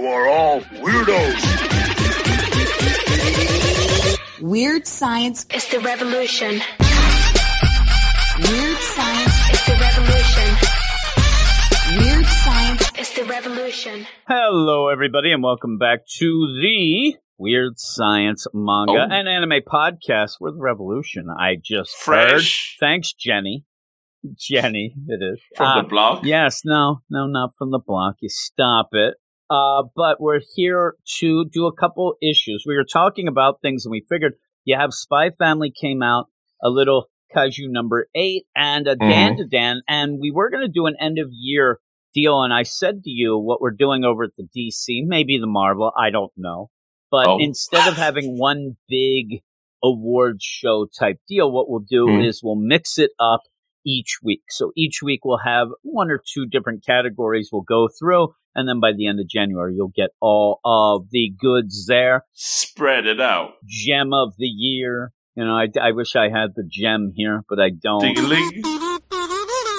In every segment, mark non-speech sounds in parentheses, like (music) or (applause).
You are all weirdos. Weird science is the revolution. Weird science is the revolution. Weird science is the revolution. Hello, everybody, and welcome back to the Weird Science Manga Oh. and Anime Podcast. We're the revolution. I just Fresh. heard. Thanks, Jenny. Jenny, it is From Uh, the block? Yes, no, no, not from the block. You stop it. Uh, but we're here to do a couple issues. We were talking about things, and we figured you have Spy Family came out a little Kaiju number eight and a Dandadan, and we were going to do an end of year deal. And I said to you what we're doing over at the DC, maybe the Marvel, I don't know. But Oh. instead of having one big award show type deal, what we'll do Mhm. is we'll mix it up each week. So each week we'll have one or two different categories we'll go through. And then by the end of January, you'll get all of the goods there. Spread it out. Gem of the year. You know, I, I wish I had the gem here, but I don't. Ding-a-ling.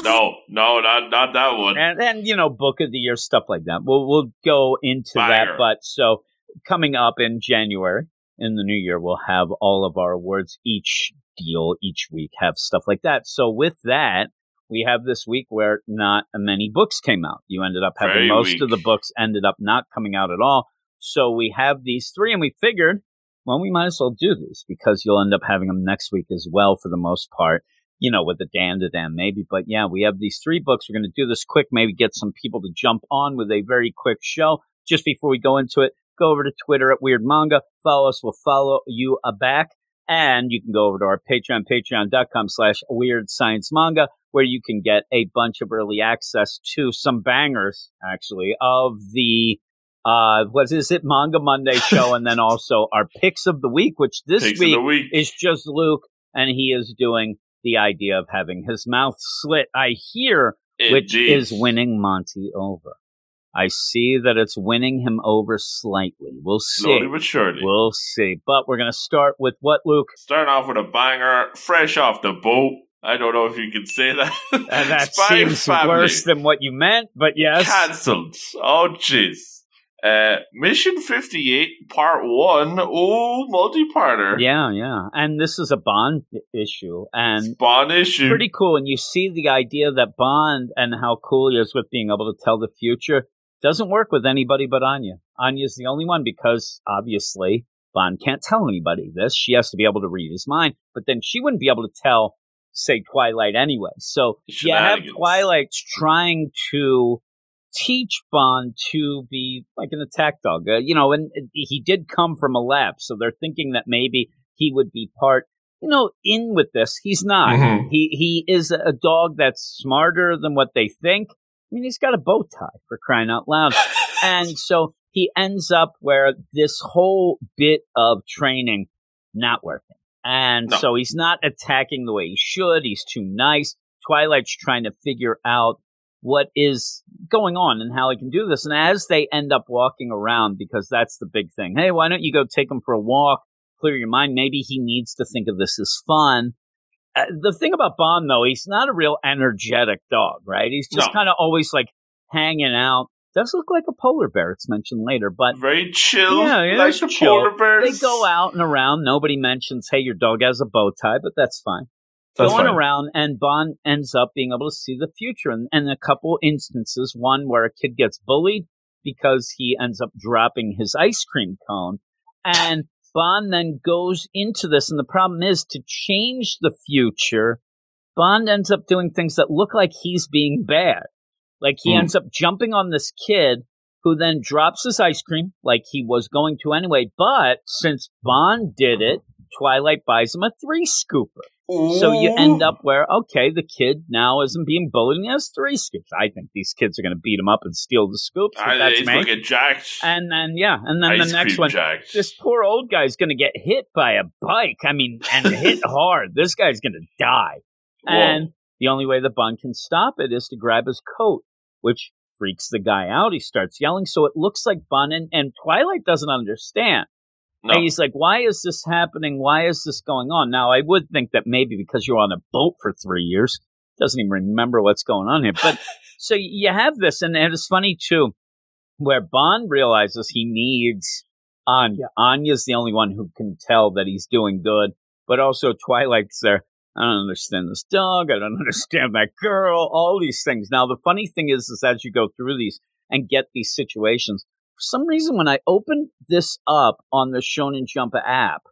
No, no, not not that one. and and you know book of the year stuff like that we'll we'll go into that but so coming up in january in the new year we'll have all of our awards each deal each week have stuff like that so with that we have this week where not many books came out you ended up having Very most of the books ended up not coming out at all so we have these three and we figured well we might as well do these because you'll end up having them next week as well for the most part you know, with the Dandadan maybe. But yeah, we have these three books. We're going to do this quick, maybe get some people to jump on with a very quick show. Just before we go into it, go over to Twitter at Weird Manga. Follow us. We'll follow you uh, back. And you can go over to our Patreon, patreon.com slash Weird Science Manga, where you can get a bunch of early access to some bangers, actually, of the, uh, what is it, Manga Monday (laughs) show. and then also our picks of the week, which this week week. is just Luke, and he is doing the idea of having his mouth slit. I hear, which is winning Monty over. I see that it's winning him over slightly. We'll see. Slowly but surely. We'll see. But we're going to start with what, Luke? Starting off with a banger, fresh off the boat. I don't know if you can say that. And that (laughs) Spy seems Family. worse than what you meant, but yes. Cancelled. Oh, jeez. Uh, Mission 58, Part 1. Oh, multi-parter. Yeah, yeah. And this is a Bond issue. And Bond issue. pretty cool. And you see the idea that Bond and how cool he is with being able to tell the future doesn't work with anybody but Anya. Anya's the only one because obviously Bond can't tell anybody this. She has to be able to read his mind, but then she wouldn't be able to tell, say, Twilight anyway. So you have. Twilight's trying to teach Bond to be like an attack dog. Uh, you know, and he did come from a lab, so they're thinking that maybe he would be part, you know, in with this. He's not. Mhm. He he is a dog that's smarter than what they think. I mean, he's got a bow tie for crying out loud, (laughs) and so he ends up where this whole bit of training not working. And No. so he's not attacking the way he should. He's too nice. Twilight's trying to figure out what is going on and how he can do this. And as they end up walking around, because that's the big thing. Hey, why don't you go take him for a walk, clear your mind? Maybe he needs to think of this as fun. Uh, the thing about Bond, though, he's not a real energetic dog, right? He's just No. kind of always like hanging out. Does look like a polar bear. It's mentioned later, but Very chill. Yeah, yeah, like the chill. polar bears. they go out and around. Nobody mentions, hey, your dog has a bow tie, but that's fine. That's Going fine. around, and Bond ends up being able to see the future. And, and a couple instances, one where a kid gets bullied because he ends up dropping his ice cream cone. And Bond then goes into this, and the problem is to change the future, Bond ends up doing things that look like he's being bad. Like he Hmm. ends up jumping on this kid who then drops his ice cream like he was going to anyway. But since Bond did it, Twilight buys him a three scooper. So you end up where, okay, the kid now isn't being bullied and he has three scoops. I think these kids are going to beat him up and steal the scoops. I, that's he's me. gonna get jacked. And then, yeah, and then Ice the next one, jacked. this poor old guy's going to get hit by a bike. I mean, and hit (laughs) hard. This guy's going to die. Whoa. And the only way the Bond can stop it is to grab his coat, which freaks the guy out. He starts yelling. So it looks like Bond and, and Twilight doesn't understand. No. And he's like, why is this happening? Why is this going on? Now, I would think that maybe because you're on a boat for three years, doesn't even remember what's going on here. But (laughs) so you have this, and, and it's funny too. where Bond realizes he needs Anya. Anya's the only one who can tell that he's doing good, but also Twilight's there. I don't understand this dog. I don't (laughs) understand that girl. All these things. Now, the funny thing is, is as you go through these and get these situations, some reason, when I opened this up on the Shonen Jump app,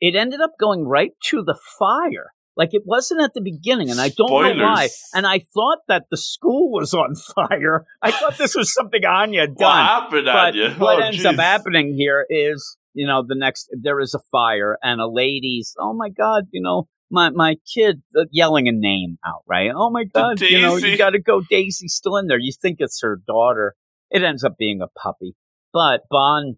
it ended up going right to the fire. Like it wasn't at the beginning, and I don't know why. And I thought that the school was on (laughs) fire. I thought this was something Anya had (laughs) What happened, But Anya? what Oh, ends up happening here is, you know, the next there is a fire and a lady's, oh my god, you know, my my kid uh, yelling a name out, right? Oh my god, you know, Daisy. you got to go. Daisy's still in there. You think it's her daughter. It ends up being a puppy. But Bond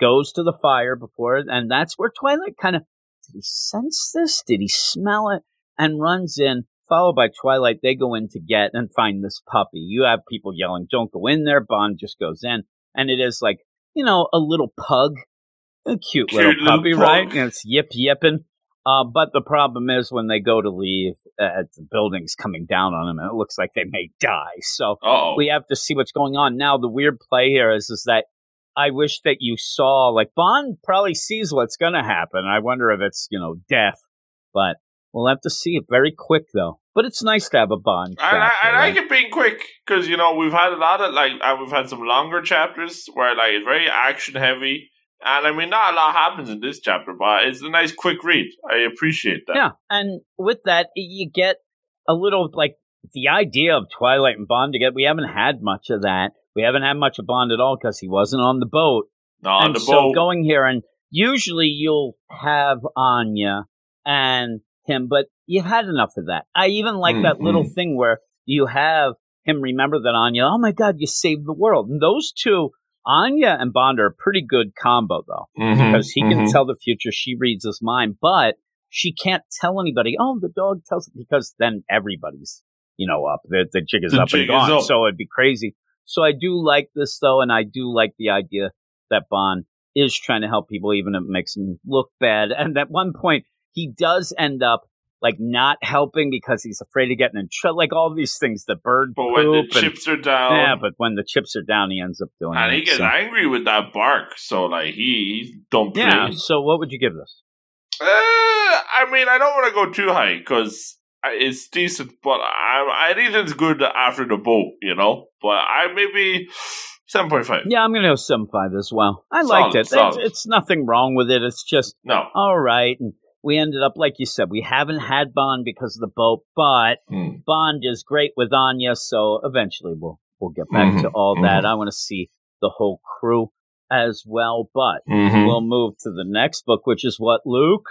goes to the fire before, and that's where Twilight kind of did he sense this? Did he smell it? And runs in, followed by Twilight. They go in to get and find this puppy. You have people yelling, "Don't go in there!" Bond just goes in, and it is like you know a little pug, a cute, Cute little little puppy, pug. right? And it's yip yipping. Uh, but the problem is when they go to leave, uh, the building's coming down on them, and it looks like they may die. So Uh-oh. we have to see what's going on. Now, the weird play here is, is that I wish that you saw, like, Bond probably sees what's going to happen. I wonder if it's, you know, death, but we'll have to see it very quick, though. But it's nice to have a Bond. I, I, chapter, I right? like it being quick because you know we've had a lot of like uh, we've had some longer chapters where like it's very action heavy, and I mean not a lot happens in this chapter, but it's a nice quick read. I appreciate that. Yeah, and with that, you get a little like the idea of Twilight and Bond together. We haven't had much of that. We haven't had much of Bond at all because he wasn't on the boat. No, on and the so boat. going here, and usually you'll have Anya and him, but you've had enough of that. I even like that Mm, little thing where you have him remember that Anya. Oh my God, you saved the world! And those two, Anya and Bond, are a pretty good combo though Mhm, because he can mhm. tell the future. She reads his mind, but she can't tell anybody. Oh, the dog tells because then everybody's you know up. The, the jig is The up jig and gone. up. So it'd be crazy. So I do like this though, and I do like the idea that Bond is trying to help people, even if it makes him look bad. (laughs) And at one point, he does end up like not helping because he's afraid of getting in trouble. Like all these things, the bird But when the and- chips are down, yeah, but when the chips are down, he ends up doing and it. he gets so. angry with that bark, so like he don't play. Yeah. So what would you give this? Uh, I mean, I don't want to go too high because it's decent, but I I think it's good after the boat, you know. But I maybe seven point five. Yeah, I'm going to go seven five as well. I Solid, liked it. It's, it's nothing wrong with it. It's just No. all right. And we ended up, like you said, we haven't had Bond because of the boat, but Hmm. Bond is great with Anya. So eventually we'll we'll get back to Mhm, all that. I want to see the whole crew as well, but Mhm. we'll move to the next book, which is what Luke.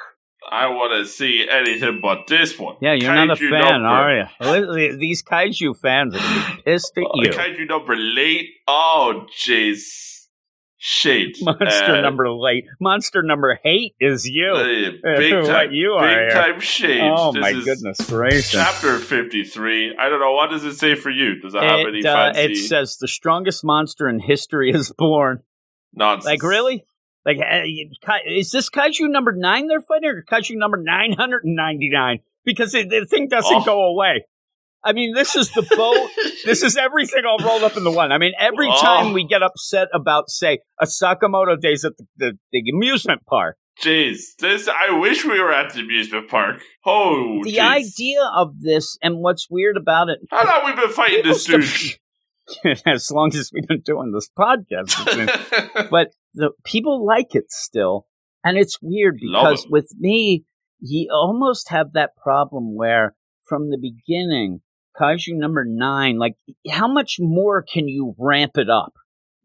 I want to see anything but this one. Yeah, you're not a fan, number- are you? These kaiju fans are going to be pissed at you. (laughs) Uh, you. Kaiju number late. Oh, jeez. Shade. Monster Uh, number late. Monster number eight is you. uh, (laughs) big What time. you are big here. time shade. Oh This my goodness gracious! Chapter 53. I don't know. What does it say for you? Does it have any It, uh, fancy it says the strongest monster in history is born. nonsense? Like really? Like uh, you- is this kaiju number nine they're fighting, or kaiju number nine hundred and ninety nine? Because it, the thing doesn't Oh. go away. I mean, this is the boat. (laughs) this is everything all rolled up into one. I mean, every Oh. time we get upset about, say, a Sakamoto days at the, the, the amusement park, Jeez, this. I wish we were at the amusement park. Oh, the jeez. idea of this and what's weird about it. How long we been fighting this douche? (laughs) as long as we've been doing this podcast. (laughs) but the people like it still, and it's weird because it. with me, you almost have that problem where from the beginning, Kaiju number nine, like how much more can you ramp it up?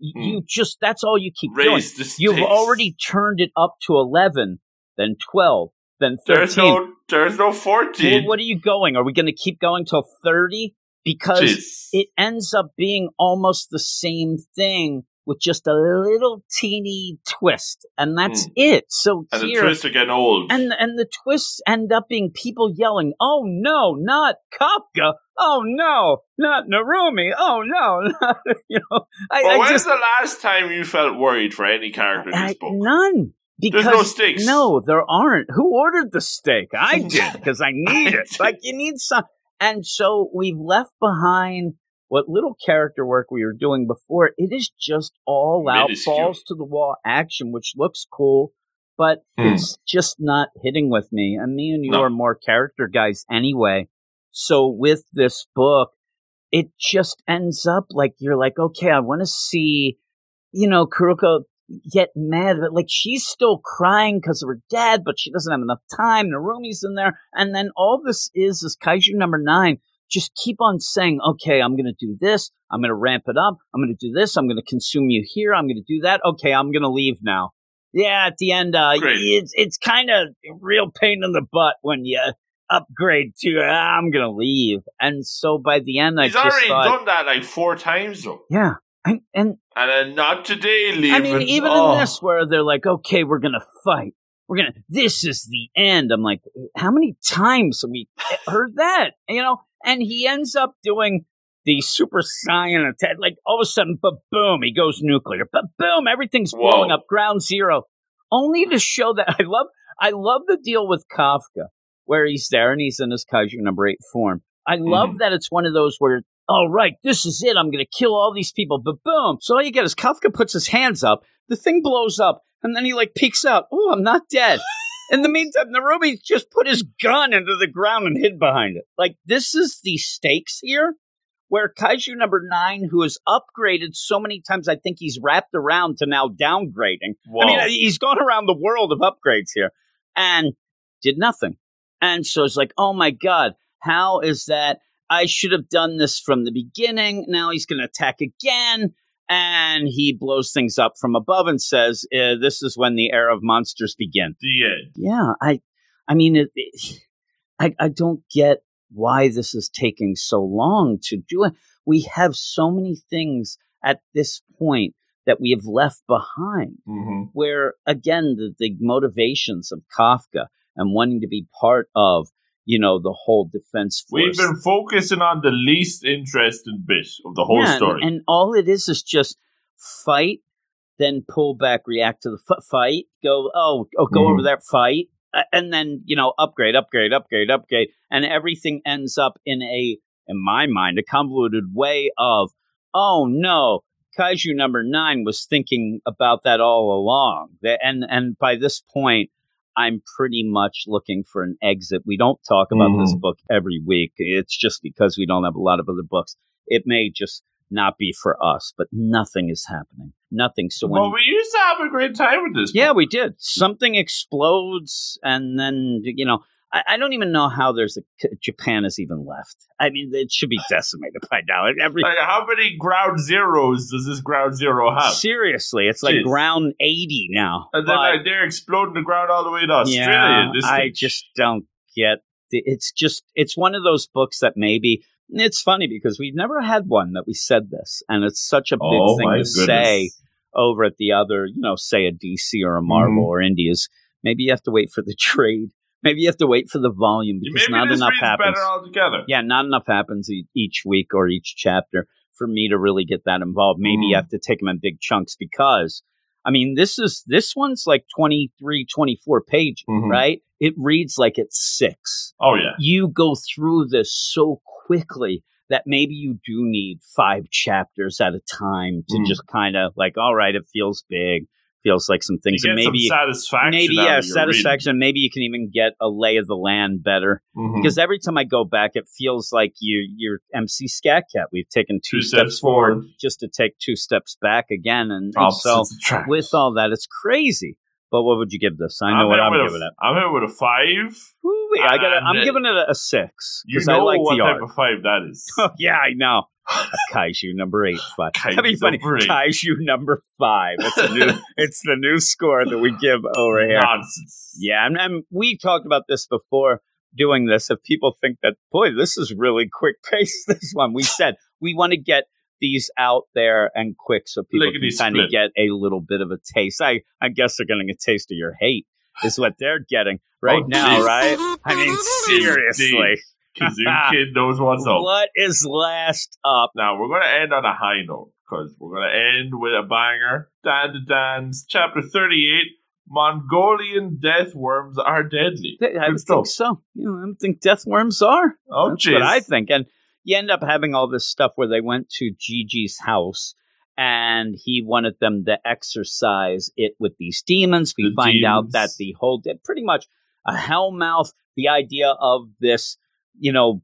Hmm. You just that's all you keep doing. Raise the You've already turned it up to eleven, then twelve, then 13 There's no. There's no Well, fourteen. what are you going? Are we going to keep going till thirty? Because Jeez. it ends up being almost the same thing with just a little teeny twist, and that's Mm. it. So and the here, twists are getting old. and and the twists end up being people yelling, "Oh no, not Kafka! Oh no, not Narumi! Oh no!" (laughs) not-" you know, I, but I when's just the last time you felt worried for any character in I- this book? none. Because There's no stakes. No, there aren't. Who ordered the steak? I (laughs) did because (laughs) I need I it. did. Like you need some. And so we've left behind what little character work we were doing before, it is just all out balls to the wall action, which looks cool, but Hmm. it's just not hitting with me. And me and you No. are more character guys anyway. So with this book, it just ends up like you're like, okay, I want to see, you know, Kikoru get mad, but like she's still crying because of her dad, but she doesn't have enough time. Narumi's in there, and then all this is is Kaiju number nine. Just keep on saying, okay, I'm going to do this. I'm going to ramp it up. I'm going to do this. I'm going to consume you here. I'm going to do that. Okay, I'm going to leave now. Yeah, at the end, uh, it's it's kind of real pain in the butt when you upgrade to. "Ah, I'm going to leave, and so by the end, I He's just already thought, done that like four times though. yeah, and, and And not today, leaving. I mean, even oh. in this, where they're like, "Okay, we're gonna fight. We're gonna. This is the end." I'm like, how many times have we (laughs) heard that? You know, and he ends up doing the super saiyan attack. Like all of a sudden, but boom, he goes nuclear. But boom, everything's Whoa. blowing up. Ground zero, only to show that (laughs) I love. I love the deal with Kafka, where he's there and he's in his kaiju number eight form. I love Mhm. that it's one of those where all right, this is it. I'm going to kill all these people. But boom. So all you get is Kafka puts his hands up, the thing blows up, and then he like peeks out. Oh, I'm not dead. (laughs) In the meantime, Narumi just put his gun into the ground and hid behind it. Like this is the stakes here. Where Kaiju number nine, who has upgraded so many times, I think he's wrapped around to now downgrading. Whoa. I mean, he's gone around the world of upgrades here and did nothing. And so it's like, oh my God, how is that? I should have done this from the beginning. Now he's going to attack again. And he blows things up from above and says, uh, "This is when the era of monsters begin." the end. Yeah, I, I mean, it, it, I, I don't get why this is taking so long to do it. We have so many things at this point that we have left behind hmm where again the, the motivations of Kafka and wanting to be part of you know the whole defense force. We've been focusing on the least interesting bit of the whole Yeah, story. and, all it is is just fight, then pull back, react to the f- fight, go oh oh go Mhm. over there, fight, uh, and then you know upgrade, upgrade, upgrade, upgrade, and everything ends up in a in my mind a convoluted way of oh no. Kaiju number nine was thinking about that all along, and and by this point, I'm pretty much looking for an exit. We don't talk about this mm-hmm. book every week. It's just because we don't have a lot of other books. It may just not be for us, but nothing is happening. Nothing. So when well, we used to have a great time with this. yeah, book. we did. Something explodes, and then you know, I, I don't even know how there's a Japan is even left. I mean, it should be decimated by now. Every Like, how many ground zeros does this ground zero have? seriously, it's like Jeez. ground eighty now. And then like, they're exploding the ground all the way to Australia. Yeah, I just don't get. It's just it's one of those books that maybe it's funny because we've never had one that we said this, and it's such a big oh thing to goodness. say over at the other, you know, say a DC or a Marvel Mhm. or Indies. Maybe you have to wait for the (laughs) trade. Maybe you have to wait for the volume because Maybe not enough happens. Yeah, not enough happens e- each week or each chapter for me to really get that involved. Maybe you Mm. have to take them in big chunks because, I mean, this is this one's like 23, 24 pages, Mhm. right? It reads like it's six. Oh yeah. You go through this so quickly that maybe you do need five chapters at a time to Mm. just kind of like, all right, it feels big, feels like some things, and maybe. satisfaction. Maybe yeah, satisfaction. Maybe you can even get a lay of the land better reading. Mhm. because every time I go back, it feels like you you're MC Skat Kat. We've taken two, Two steps, steps forward, forward. just to take two steps back again, and, and so attract. with all that, it's crazy. But what would you give this? I know I'm what I'm with a- giving it. I'm here with a five. Woo-wee, I got. I'm giving it a, a six You because know I like what type art. of five that is. (laughs) Yeah, I know. A (laughs) kaiju number eight. Five. That'd be funny. Kaiju number five. It's a new. (laughs) it's the new score that we give over here. Nonsense. Yeah, and, and we talked about this before doing this. If people think that, boy, this is really quick pace, (laughs) this one, we said we want to get these out there and quick so people Lickety can kind of get a little bit of a taste. I, I guess they're getting a taste of your hate, is what they're getting oh, right Oh, now, geez. right? I mean, seriously. Kazoo Kid knows what's up. What is last up? Now we're going to end on a high note because we're going to end with a banger. Dandadan's chapter thirty-eight. Mongolian death worms are deadly. I don't stuff. think so. You know, I don't think death worms are. Oh, That's jeez. what I think. And you end up having all this stuff where they went to Gigi's house and he wanted them to exercise it with these demons. We The find out that the whole did pretty much a hellmouth, the idea of this, you know,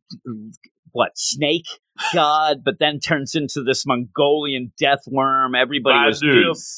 what snake god, but then turns into this Mongolian death worm. Everybody was.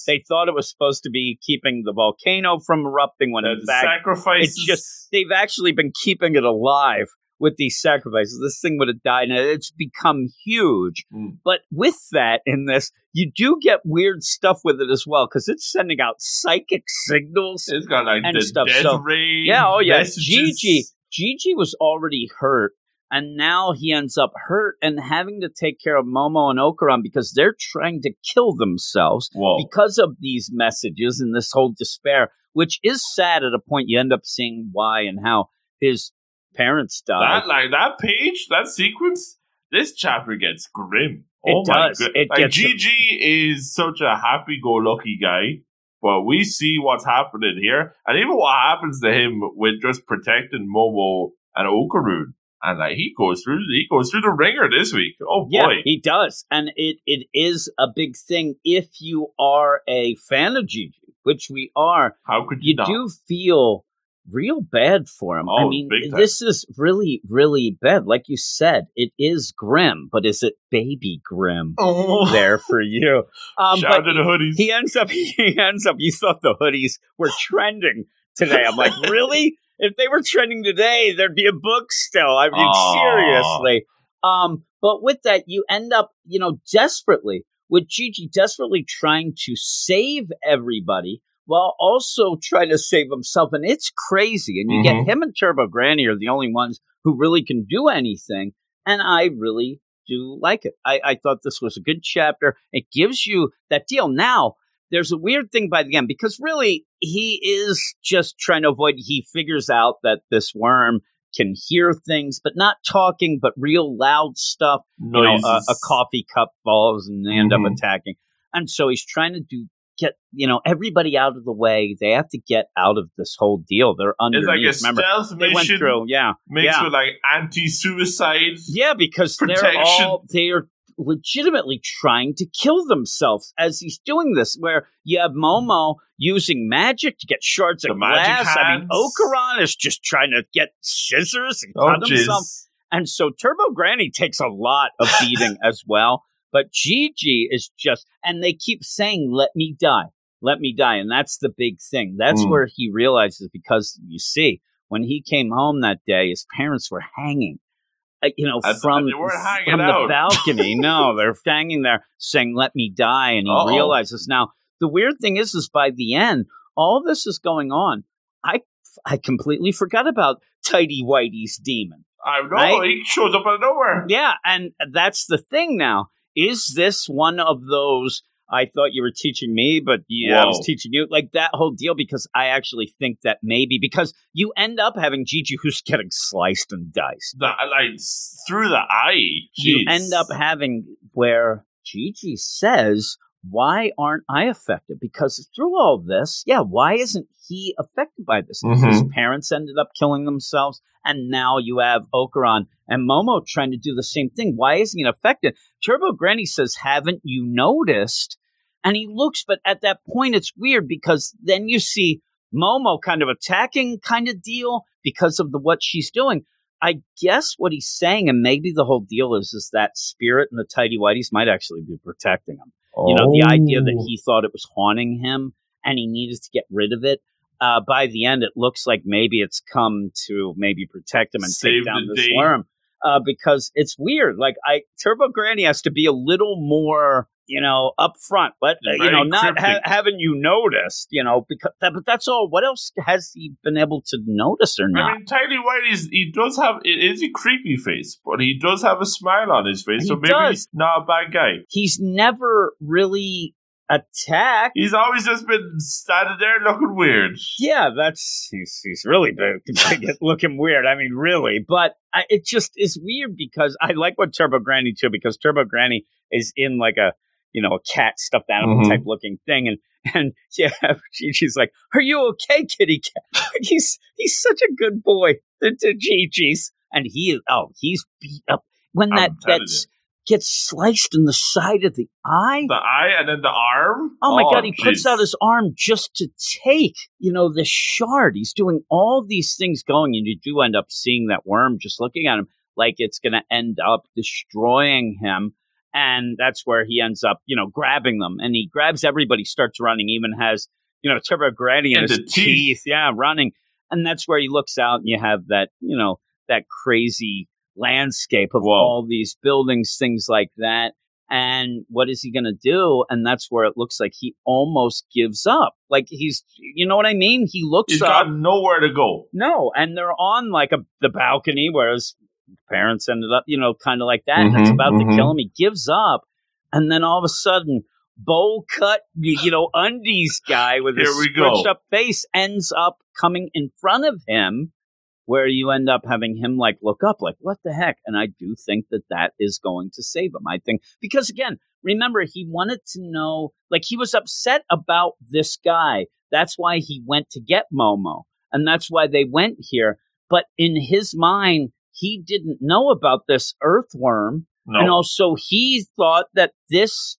They thought it was supposed to be keeping the volcano from erupting when in The fact sacrifices. it's just- they've actually been keeping it alive with these sacrifices. This thing would have died, and it's become huge. Mm. But with that, in this, you do get weird stuff with it as well because it's sending out psychic signals. it's got like and the stuff, so- ray. Yeah, oh yeah, messages. Gigi. Gigi was already hurt, and now he ends up hurt and having to take care of Momo and Okarun because they're trying to kill themselves Whoa. because of these messages and this whole despair, which is sad at a point. You end up seeing why and how his parents died. that like that page, that sequence, this chapter gets grim. It oh my does. god! It like Gigi is such a happy-go-lucky guy, but we see what's happening here, and even what happens to him with just protecting Momo and Okarun, and like he goes through, he goes through the ringer this week. Oh yeah, boy! he does, and it it is a big thing if you are a fan of Gigi, which we are. How could you, You not? do feel real bad for him. I Oh, mean, this is really, really bad. Like you said, it is grim, but is it baby grim (laughs) Oh, there for you? Um, shout out to the hoodies. he ends up (laughs) he ends up you thought the hoodies were trending today i'm like (laughs) really if they were trending today there'd be a book still i mean seriously um but with that you end up you know desperately with gigi desperately trying to save everybody while also trying to save himself and it's crazy and you get Mhm. him and turbo granny are the only ones who really can do anything and i really do like it. I, I thought this was a good chapter. It gives you that deal. Now there's a weird thing by the end because really he is just trying to avoid he figures out that this worm can hear things but not talking but real loud stuff you know a, a coffee cup falls and they end Mhm. up attacking. And so he's trying to do get you know everybody out of the way they have to get out of this whole deal they're under. It's like a remember stealth they went mission through yeah mixed yeah. with like anti-suicide. yeah, because they're Protection. all they're legitimately trying to kill themselves as he's doing this. Where you have Momo using magic to get shards The of magic glass. I mean, hands. Is just trying to get scissors and Oh, cut himself. And so Turbo Granny takes a lot of beating (laughs) as well. But Gigi is just, and they keep saying, let me die, let me die. And that's the big thing. That's Mm. where he realizes because you see, when he came home that day, his parents were hanging. uh, You know, And- from, and they hanging from the balcony. (laughs) no, they're hanging there saying, let me die. And he Uh-oh. realizes now, the weird thing is, is by the end, all this is going on. I, I completely forgot about Tidy Whitey's demon. I know Right? he shows up out of nowhere. Yeah, and that's the thing now. Is this one of those I thought you were teaching me, but yeah, I was teaching you like that whole deal because I actually think that maybe because you end up having Gigi who's getting sliced and diced. The, like through the eye. You end up having where Gigi says, Why aren't I affected? Because through all this, yeah, why isn't he affected by this? Mhm. His parents ended up killing themselves, and now you have Okarun and Momo trying to do the same thing. Why isn't he affected? Turbo Granny says, Haven't you noticed? And he looks, but at that point, it's weird because then you see Momo kind of attacking kind of deal because of the what she's doing. I guess what he's saying, and maybe the whole deal is, is that spirit and the tidy whiteys might actually be protecting him. You know, the idea that Oh. he thought it was haunting him and he needed to get rid of it. Uh, by the end, it looks like maybe it's come to maybe protect him and Save take down the this worm. Uh, because it's weird. Like I, Turbo Granny has to be a little more, you know, upfront. But uh, you know, not ha- haven't you noticed? You know, because that, but that's all. What else has he been able to notice or not? I mean, Tiny Whitey's he does have it is a creepy face, but he does have a smile on his face, so maybe does. he's not a bad guy. He's never really attacked. He's always just been standing there looking weird. Yeah, that's he's he's really big, (laughs) looking weird. I mean, really, but I, it just is weird because I like what Turbo Granny too because Turbo Granny is in like a you know a cat stuffed animal Mhm. type looking thing and. And (laughs) yeah, she, she's like, "Are you okay, kitty cat?" (laughs) he's he's such a good boy, the, the Gigi's, and he is. Oh, he's beat up. when that that's gets sliced in the side of the eye. The eye and then the arm. Oh my god, he oh, puts out his arm just to take, you know, the shard. He's doing all these things going, and you do end up seeing that worm just looking at him like it's going to end up destroying him. And that's where he ends up, you know, grabbing them. And he grabs everybody, starts running, even has, you know, Turbo in And his teeth. teeth. Yeah, running. And that's where he looks out and you have that, you know, that crazy landscape of Whoa. all these buildings, things like that. And what is he going to do? And that's where it looks like he almost gives up. Like he's, you know what I mean? He looks He's up. got nowhere to go. No, and they're on like a the balcony, whereas parents ended up, you know, kind of like that. and it's Mhm, about to mhm. kill him. He gives up, and then all of a sudden, bowl cut, you know, undies guy with his Here go. scrunched up face ends up coming in front of him, where you end up having him like look up, like what the heck? And I do think that that is going to save him. I think because again, remember he wanted to know, like he was upset about this guy. That's why he went to get Momo and that's why they went here. But in his mind, he didn't know about this earthworm, No. and also he thought that this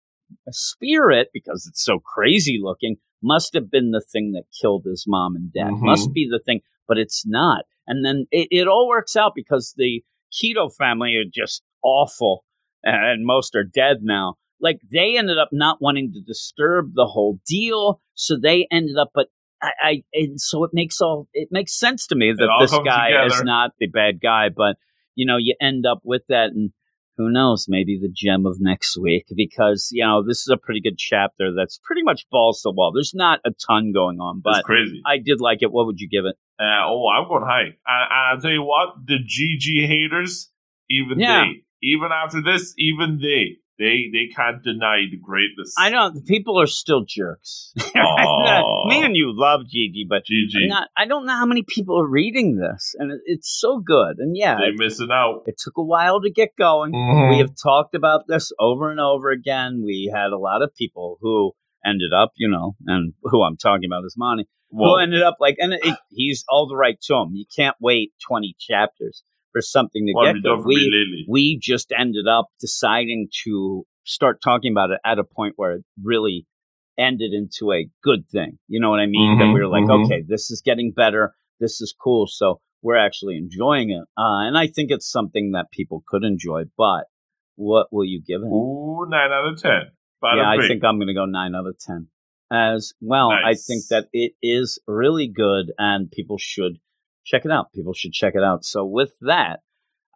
spirit, because it's so crazy looking, must have been the thing that killed his mom and dad. Mhm. Must be the thing, but it's not. And then it, it all works out because the Kito family are just awful, and most are dead now. Like they ended up not wanting to disturb the whole deal, so they ended up. But I, I and so it makes all it makes sense to me that this guy is not the bad guy, but you know you end up with that, and who knows, maybe the gem of next week because you know this is a pretty good chapter that's pretty much balls to the wall. There's not a ton going on, but crazy. I did like it. What would you give it? Uh, oh, I'm going high. And, and I'll tell you what, the GG haters, even Yeah. they, even after this, even they, they, they can't deny the greatness. I don't. People are still jerks. (laughs) Aw. Me and you love Gigi, but GG. Not, I don't know how many people are reading this, and it, it's so good. And yeah, They're it, missing out. it took a while to get going. Mhm. We have talked about this over and over again. We had a lot of people who ended up, you know, and who I'm talking about is Monty, who ended up like, and it, he's all the right to him. You can't wait 20 chapters for something to have get done We, we just ended up deciding to start talking about it at a point where it really ended into a good thing. You know what I mean? that Mhm, we were like, mhm. okay, this is getting better. This is cool. So we're actually enjoying it. Uh, and I think it's something that people could enjoy. But what will you give it? Ooh, 9 out of 10. Bada yeah, I bing. think I'm going to go nine out of 10 as well. I think that it is really good and people should check it out. People should check it out. So with that,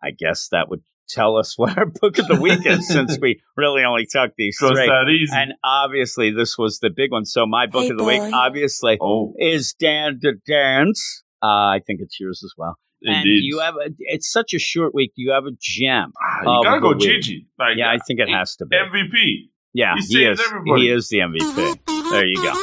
I guess that would tell us (laughs) what our book of the week is since (laughs) we really only took these So three. that easy. And obviously this was the big one. So my book Hey, of the week obviously oh, is Dan to Dance. Uh, I think it's yours as well. And indeed. you have a, it's such a short week. You have a gem? Ah, you gotta go week. Gigi. Like, Yeah, I think it has to be. MVP. Yeah, He he is. everybody. He is the MVP. There you go.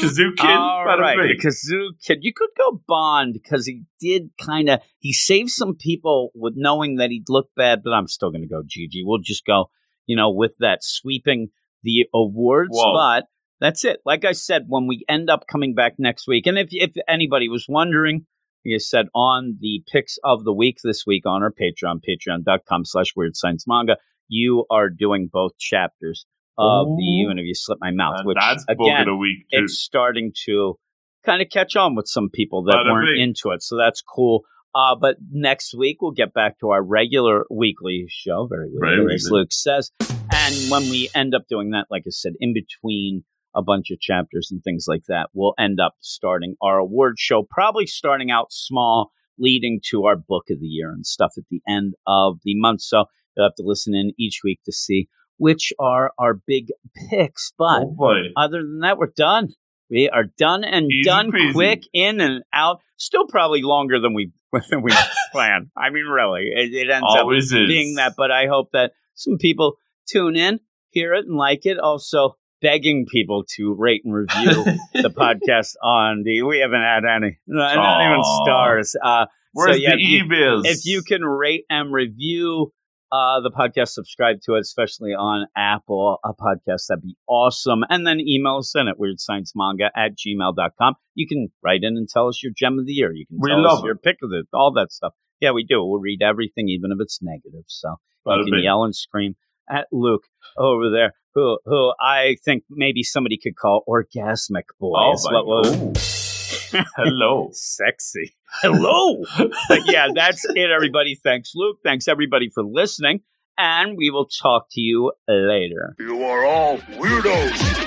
Kazoo Kid. All right, the Kazoo Kid. You could go Bond because he did kind of he saved some people with knowing that he'd look bad, but I'm still going to go Gigi. We'll just go, you know, with that sweeping the awards. Whoa. But that's it. Like I said, when we end up coming back next week, and if if anybody was wondering. Like I said on the picks of the week this week on our Patreon, patreon.com slash weird science manga, you are doing both chapters of the even if you slip my mouth, And which that's book again of the week, too. it's starting to kind of catch on with some people that Bada weren't into it. So that's cool. Uh, but next week we'll get back to our regular weekly show, very Very weekly, as weekly. Luke says. And when we end up doing that, like I said, in between a bunch of chapters and things like that, we'll end up starting our award show, probably starting out small, leading to our book of the year and stuff at the end of the month. So you'll have to listen in each week to see which are our big picks. But oh other than that, we're done. We are done and Easy done peasy. quick, in and out. Still probably longer than we (laughs) than we (laughs) plan. I mean, really, it, it ends Always up is. being that. But I hope that some people tune in, hear it, and like it. Also, begging people to rate and review (laughs) the podcast on the. We haven't had any, not not even stars. Uh, Where's so, yeah, the if you- if you can rate and review uh, the podcast, subscribe to it, especially on Apple a podcast, that'd be awesome. And then email us in at weirdsciencemanga at gmail.com. You can write in and tell us your gem of the year. You can We tell love us your pick of it, all that stuff. Yeah, we do. We'll read everything, even if it's negative. So Bada you can bing. yell and scream at Luke over there, who who I think maybe somebody could call orgasmic boy. Oh, is my what was Ooh. Hello. sexy. Hello. (laughs) but yeah, that's it, everybody. Thanks, Luke. Thanks everybody for listening, and we will talk to you later. You are all weirdos.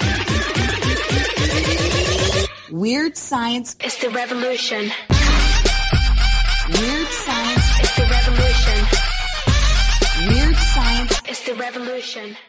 Weird science. is the revolution. Weird science. is the revolution. Weird science. is the revolution.